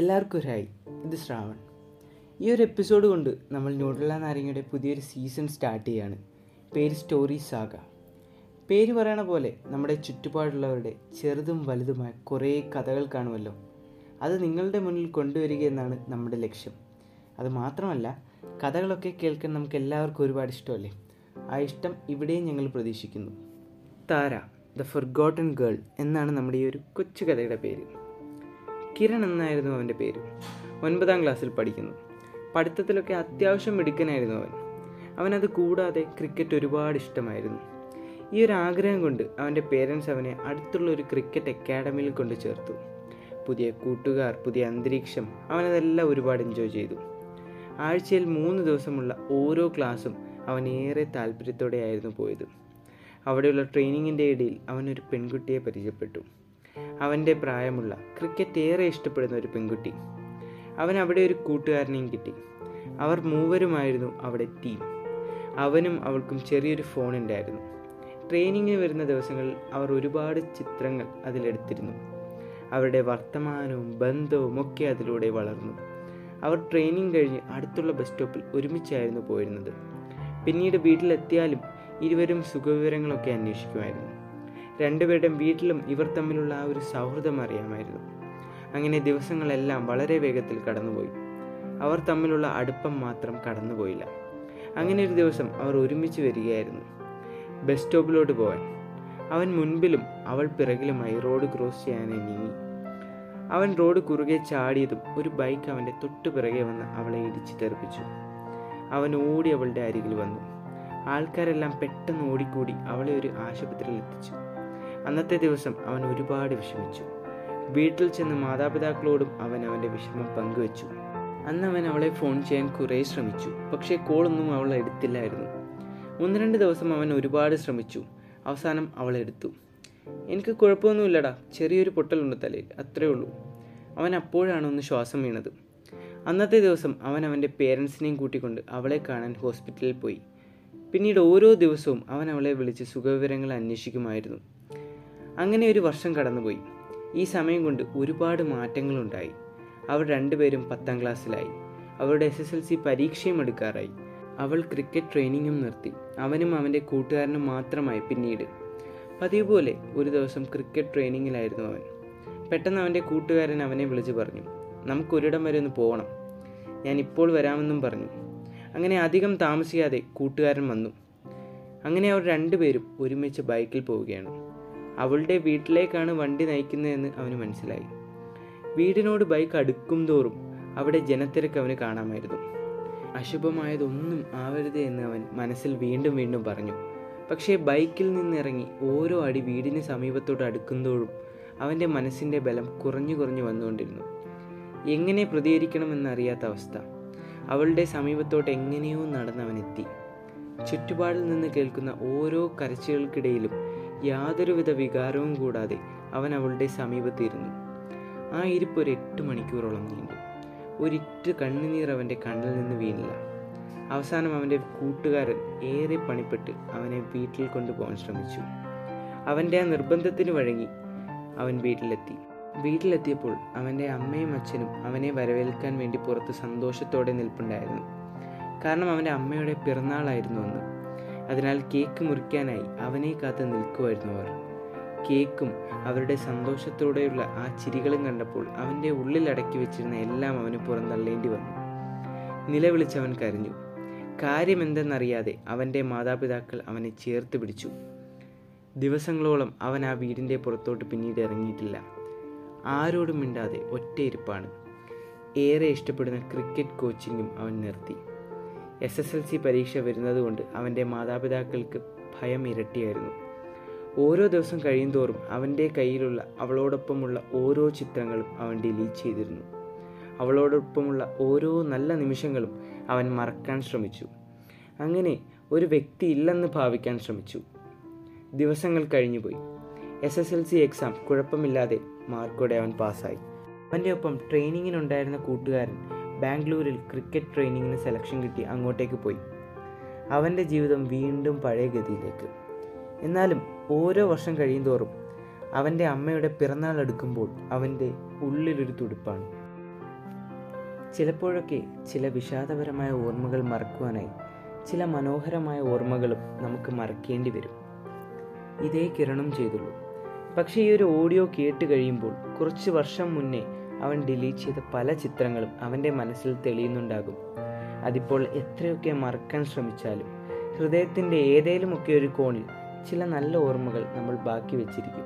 എല്ലാവർക്കും ഒരായി ഇത് ശ്രാവൺ. ഈ ഒരു എപ്പിസോഡ് കൊണ്ട് നമ്മൾ ന്യൂട്രല നാരങ്ങയുടെ പുതിയൊരു സീസൺ സ്റ്റാർട്ട് ചെയ്യാണ്. പേര് സ്റ്റോറി സാഗ പേര് പറയണ പോലെ നമ്മുടെ ചുറ്റുപാടുള്ളവരുടെ ചെറുതും വലുതുമായ കുറേ കഥകൾ കാണുമല്ലോ. അത് നിങ്ങളുടെ മുന്നിൽ കൊണ്ടുവരിക എന്നാണ് നമ്മുടെ ലക്ഷ്യം. അത് മാത്രമല്ല കഥകളൊക്കെ കേൾക്കാൻ നമുക്ക് എല്ലാവർക്കും ഒരുപാട് ഇഷ്ടമല്ലേ? ആ ഇഷ്ടം ഇവിടെയും ഞങ്ങൾ പ്രതീക്ഷിക്കുന്നു. താര ദ ഫർഗോട്ടൺ ഗേൾ എന്നാണ് നമ്മുടെ ഈ ഒരു കൊച്ചു കഥയുടെ പേര്. കിരൺ എന്നായിരുന്നു അവന്റെ പേര്. ഒൻപതാം ക്ലാസ്സിൽ പഠിക്കുന്നു. പഠിത്തത്തിലൊക്കെ അത്യാവശ്യം മിടുക്കനായിരുന്നു അവൻ. അവനത് കൂടാതെ ക്രിക്കറ്റ് ഒരുപാട് ഇഷ്ടമായിരുന്നു. ഈ ഒരു ആഗ്രഹം കൊണ്ട് അവന്റെ പേരൻസ് അവനെ അടുത്തുള്ള ഒരു ക്രിക്കറ്റ് അക്കാഡമിയിൽ കൊണ്ട് ചേർത്തു. പുതിയ കൂട്ടുകാർ പുതിയ അന്തരീക്ഷം അവനതെല്ലാം ഒരുപാട് എൻജോയ് ചെയ്തു. ആഴ്ചയിൽ മൂന്ന് ദിവസമുള്ള ഓരോ ക്ലാസ്സും അവൻ ഏറെ താല്പര്യത്തോടെയായിരുന്നു പോയത്. അവിടെയുള്ള ട്രെയിനിങ്ങിന്റെ ഇടയിൽ അവനൊരു പെൺകുട്ടിയെ പരിചയപ്പെട്ടു. അവന്റെ പ്രായമുള്ള ക്രിക്കറ്റ് ഏറെ ഇഷ്ടപ്പെടുന്ന ഒരു പെൺകുട്ടി. അവൻ അവിടെ ഒരു കൂട്ടുകാരനെയും കിട്ടി. അവർ മൂവരുമായിരുന്നു അവിടെ ടീം അവനും അവൾക്കും ചെറിയൊരു ഫോൺ ഉണ്ടായിരുന്നു. ട്രെയിനിങ്ങിന് വരുന്ന ദിവസങ്ങളിൽ അവർ ഒരുപാട് ചിത്രങ്ങൾ അതിലെടുത്തിരുന്നു. അവരുടെ വർത്തമാനവും ബന്ധവും ഒക്കെ അതിലൂടെ വളർന്നു. അവർ ട്രെയിനിങ് കഴിഞ്ഞ് അടുത്തുള്ള ബസ് സ്റ്റോപ്പിൽ ഒരുമിച്ചായിരുന്നു പോയിരുന്നത്. പിന്നീട് വീട്ടിലെത്തിയാലും ഇരുവരും സുഖവിവരങ്ങളൊക്കെ അന്വേഷിക്കുമായിരുന്നു. രണ്ടുപേരുടെയും വീട്ടിലും ഇവർ തമ്മിലുള്ള ആ ഒരു സൗഹൃദം അറിയാമായിരുന്നു. അങ്ങനെ ദിവസങ്ങളെല്ലാം വളരെ വേഗത്തിൽ കടന്നുപോയി. അവർ തമ്മിലുള്ള അടുപ്പം മാത്രം കടന്നുപോയില്ല. അങ്ങനെ ഒരു ദിവസം അവർ ഒരുമിച്ച് വരികയായിരുന്നു. ബസ് സ്റ്റോപ്പിലോട്ട് പോകാൻ. അവൻ മുൻപിലും അവൾ പിറകിലുമായി റോഡ് ക്രോസ് ചെയ്യാനായി നീങ്ങി. അവൻ റോഡ് കുറുകെ ചാടിയതും ഒരു ബൈക്ക് അവന്റെ തൊട്ടു പിറകെ വന്ന് അവളെ ഇടിച്ചു തെറിപ്പിച്ചു. അവൻ ഓടി അവളുടെ അരികിൽ വന്നു. ആൾക്കാരെല്ലാം പെട്ടെന്ന് ഓടിക്കൂടി അവളെ ഒരു ആശുപത്രിയിൽ എത്തിച്ചു. അന്നത്തെ ദിവസം അവൻ ഒരുപാട് വിഷമിച്ചു. വീട്ടിൽ ചെന്ന് മാതാപിതാക്കളോടും അവൻ അവന്റെ വിഷമം പങ്കുവച്ചു. അന്ന് അവൻ അവളെ ഫോൺ ചെയ്യാൻ കുറേ ശ്രമിച്ചു. പക്ഷേ കോളൊന്നും അവൾ എടുത്തില്ലായിരുന്നു. ഒന്ന് രണ്ട് ദിവസം അവൻ ഒരുപാട് ശ്രമിച്ചു. അവസാനം അവൾ എടുത്തു. എനിക്ക് കുഴപ്പമൊന്നുമില്ലടാ. ചെറിയൊരു പൊട്ടലുണ്ട് തലയിൽ. അത്രേ ഉള്ളൂ. അവൻ അപ്പോഴാണ് ഒന്ന് ശ്വാസം വീണത്. അന്നത്തെ ദിവസം അവൻ അവന്റെ പേരൻസിനെയും കൂട്ടിക്കൊണ്ട് അവളെ കാണാൻ ഹോസ്പിറ്റലിൽ പോയി. പിന്നീട് ഓരോ ദിവസവും അവൻ അവളെ വിളിച്ച് സുഖവിവരങ്ങൾ അന്വേഷിക്കുമായിരുന്നു. അങ്ങനെ ഒരു വർഷം കടന്നുപോയി. ഈ സമയം കൊണ്ട് ഒരുപാട് മാറ്റങ്ങളുണ്ടായി. അവർ രണ്ടുപേരും പത്താം ക്ലാസ്സിലായി. അവരുടെ എസ് എസ് എൽ സി പരീക്ഷയും എടുക്കാറായി. അവൾ ക്രിക്കറ്റ് ട്രെയിനിങ്ങും നിർത്തി. അവനും അവന്റെ കൂട്ടുകാരനും മാത്രമായി പിന്നീട്. പതിവ് പോലെ ഒരു ദിവസം ക്രിക്കറ്റ് ട്രെയിനിങ്ങിലായിരുന്നു അവൻ. പെട്ടെന്ന് അവന്റെ കൂട്ടുകാരൻ അവനെ വിളിച്ചു പറഞ്ഞു നമുക്കൊരിടം വരെ ഒന്ന് പോകണം ഞാൻ ഇപ്പോൾ വരാമെന്നും പറഞ്ഞു. അങ്ങനെ അധികം താമസിക്കാതെ കൂട്ടുകാരൻ വന്നു. അങ്ങനെ അവർ രണ്ടുപേരും ഒരുമിച്ച് ബൈക്കിൽ പോവുകയാണ്. അവളുടെ വീട്ടിലേക്കാണ് വണ്ടി നയിക്കുന്നതെന്ന് അവന് മനസ്സിലായി. വീടിനോട് ബൈക്ക് അടുക്കും തോറും അവിടെ ജനത്തിരക്ക് അവന് കാണാമായിരുന്നു. അശുഭമായതൊന്നും ആവരുത് എന്ന് അവൻ മനസ്സിൽ വീണ്ടും വീണ്ടും പറഞ്ഞു. പക്ഷേ ബൈക്കിൽ നിന്നിറങ്ങി ഓരോ അടി വീടിന് സമീപത്തോട് അടുക്കുന്തോറും അവന്റെ മനസ്സിന്റെ ബലം കുറഞ്ഞു കുറഞ്ഞു വന്നുകൊണ്ടിരുന്നു. എങ്ങനെ പ്രതികരിക്കണമെന്നറിയാത്ത അവസ്ഥ. അവളുടെ സമീപത്തോട്ട് എങ്ങനെയോ നടന്നവനെത്തി ചുറ്റുപാടിൽ നിന്ന് കേൾക്കുന്ന ഓരോ കരച്ചിലുകൾക്കിടയിലും യാതൊരുവിധ വികാരവും കൂടാതെ അവൻ അവളുടെ സമീപത്തിരുന്നു. ആ ഇരിപ്പ് ഒരു എട്ട് മണിക്കൂറോളം നീണ്ടു. ഒരിറ്റ് കണ്ണുനീർ അവന്റെ കണ്ണിൽ നിന്ന് വീണില്ല. അവസാനം അവന്റെ കൂട്ടുകാരൻ ഏറെ പണിപ്പെട്ട് അവനെ വീട്ടിൽ കൊണ്ടുപോകാൻ ശ്രമിച്ചു. അവന്റെ ആ നിർബന്ധത്തിന് വഴങ്ങി അവൻ വീട്ടിലെത്തി. വീട്ടിലെത്തിയപ്പോൾ അവന്റെ അമ്മയും അച്ഛനും അവനെ വരവേൽക്കാൻ വേണ്ടി പുറത്ത് സന്തോഷത്തോടെ നിൽപ്പുണ്ടായിരുന്നു. കാരണം അവന്റെ അമ്മയുടെ പിറന്നാളായിരുന്നു അന്ന്. അതിനാൽ കേക്ക് മുറിക്കാനായി അവനെ കാത്ത് നിൽക്കുമായിരുന്നു അവർ. കേക്കും അവരുടെ സന്തോഷത്തോടെയുള്ള ആ ചിരികളും കണ്ടപ്പോൾ അവന്റെ ഉള്ളിൽ അടക്കി വെച്ചിരുന്ന എല്ലാം അവന് പുറന്തള്ളേണ്ടി വന്നു. നിലവിളിച്ചവൻ കരഞ്ഞു. കാര്യമെന്തെന്നറിയാതെ അവന്റെ മാതാപിതാക്കൾ അവനെ ചേർത്ത് പിടിച്ചു. ദിവസങ്ങളോളം അവൻ ആ വീടിന്റെ പുറത്തോട്ട് പിന്നീട് ഇറങ്ങിയിട്ടില്ല. ആരോടും മിണ്ടാതെ ഒറ്റയിരുപ്പാണ് ഏറെ ഇഷ്ടപ്പെടുന്ന ക്രിക്കറ്റ് കോച്ചിങ്ങും അവൻ നിർത്തി. എസ് എസ് എൽ സി പരീക്ഷ വരുന്നതുകൊണ്ട് അവന്റെ മാതാപിതാക്കൾക്ക് ഭയം ഇരട്ടിയായിരുന്നു. ഓരോ ദിവസം കഴിയുന്തോറും അവന്റെ കയ്യിലുള്ള അവളോടൊപ്പമുള്ള ഓരോ ചിത്രങ്ങളും അവൻ ഡിലീറ്റ് ചെയ്തിരുന്നു. അവളോടൊപ്പമുള്ള ഓരോ നല്ല നിമിഷങ്ങളും അവൻ മറക്കാൻ ശ്രമിച്ചു. അങ്ങനെ ഒരു വ്യക്തി ഇല്ലെന്ന് ഭാവിക്കാൻ ശ്രമിച്ചു. ദിവസങ്ങൾ കഴിഞ്ഞുപോയി. S S L C exam കുഴപ്പമില്ലാതെ മാർക്കോടെ അവൻ പാസ്സായി അവന്റെ ഒപ്പം ട്രെയിനിങ്ങിനുണ്ടായിരുന്ന കൂട്ടുകാരൻ ബാംഗ്ലൂരിൽ ക്രിക്കറ്റ് ട്രെയിനിങ്ങിന് സെലക്ഷൻ കിട്ടി അങ്ങോട്ടേക്ക് പോയി. അവന്റെ ജീവിതം വീണ്ടും പഴയ ഗതിയിലേക്ക്. എന്നാലും ഓരോ വർഷം കഴിയുന്തോറും അവന്റെ അമ്മയുടെ പിറന്നാൾ എടുക്കുമ്പോൾ അവന്റെ ഉള്ളിലൊരു തുടിപ്പാണ്. ചിലപ്പോഴൊക്കെ ചില വിഷാദപരമായ ഓർമ്മകൾ മറക്കുവാനായി ചില മനോഹരമായ ഓർമ്മകളും നമുക്ക് മറക്കേണ്ടി വരും. ഇതേ കിരണം ചെയ്തുള്ളൂ. പക്ഷേ ഈ ഒരു ഓഡിയോ കേട്ട് കഴിയുമ്പോൾ കുറച്ച് വർഷം മുന്നേ അവൻ ഡിലീറ്റ് ചെയ്ത പല ചിത്രങ്ങളും അവന്റെ മനസ്സിൽ തെളിയുന്നുണ്ടാകും. അതിപ്പോൾ എത്രയൊക്കെ മറക്കാൻ ശ്രമിച്ചാലും ഹൃദയത്തിന്റെ ഏതേലുമൊക്കെ ഒരു കോണിൽ ചില നല്ല ഓർമ്മകൾ നമ്മൾ ബാക്കി വെച്ചിരിക്കും.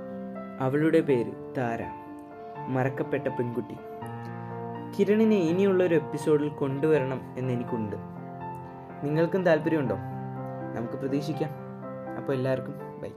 അവളുടെ പേര് താര. മറക്കപ്പെട്ട പെൺകുട്ടി. കിരണിനെ ഇനിയുള്ള ഒരു എപ്പിസോഡിൽ കൊണ്ടുവരണം എന്നെനിക്കുണ്ട് നിങ്ങൾക്കും താല്പര്യമുണ്ടോ? നമുക്ക് പ്രതീക്ഷിക്കാം. അപ്പോൾ എല്ലാവർക്കും ബൈ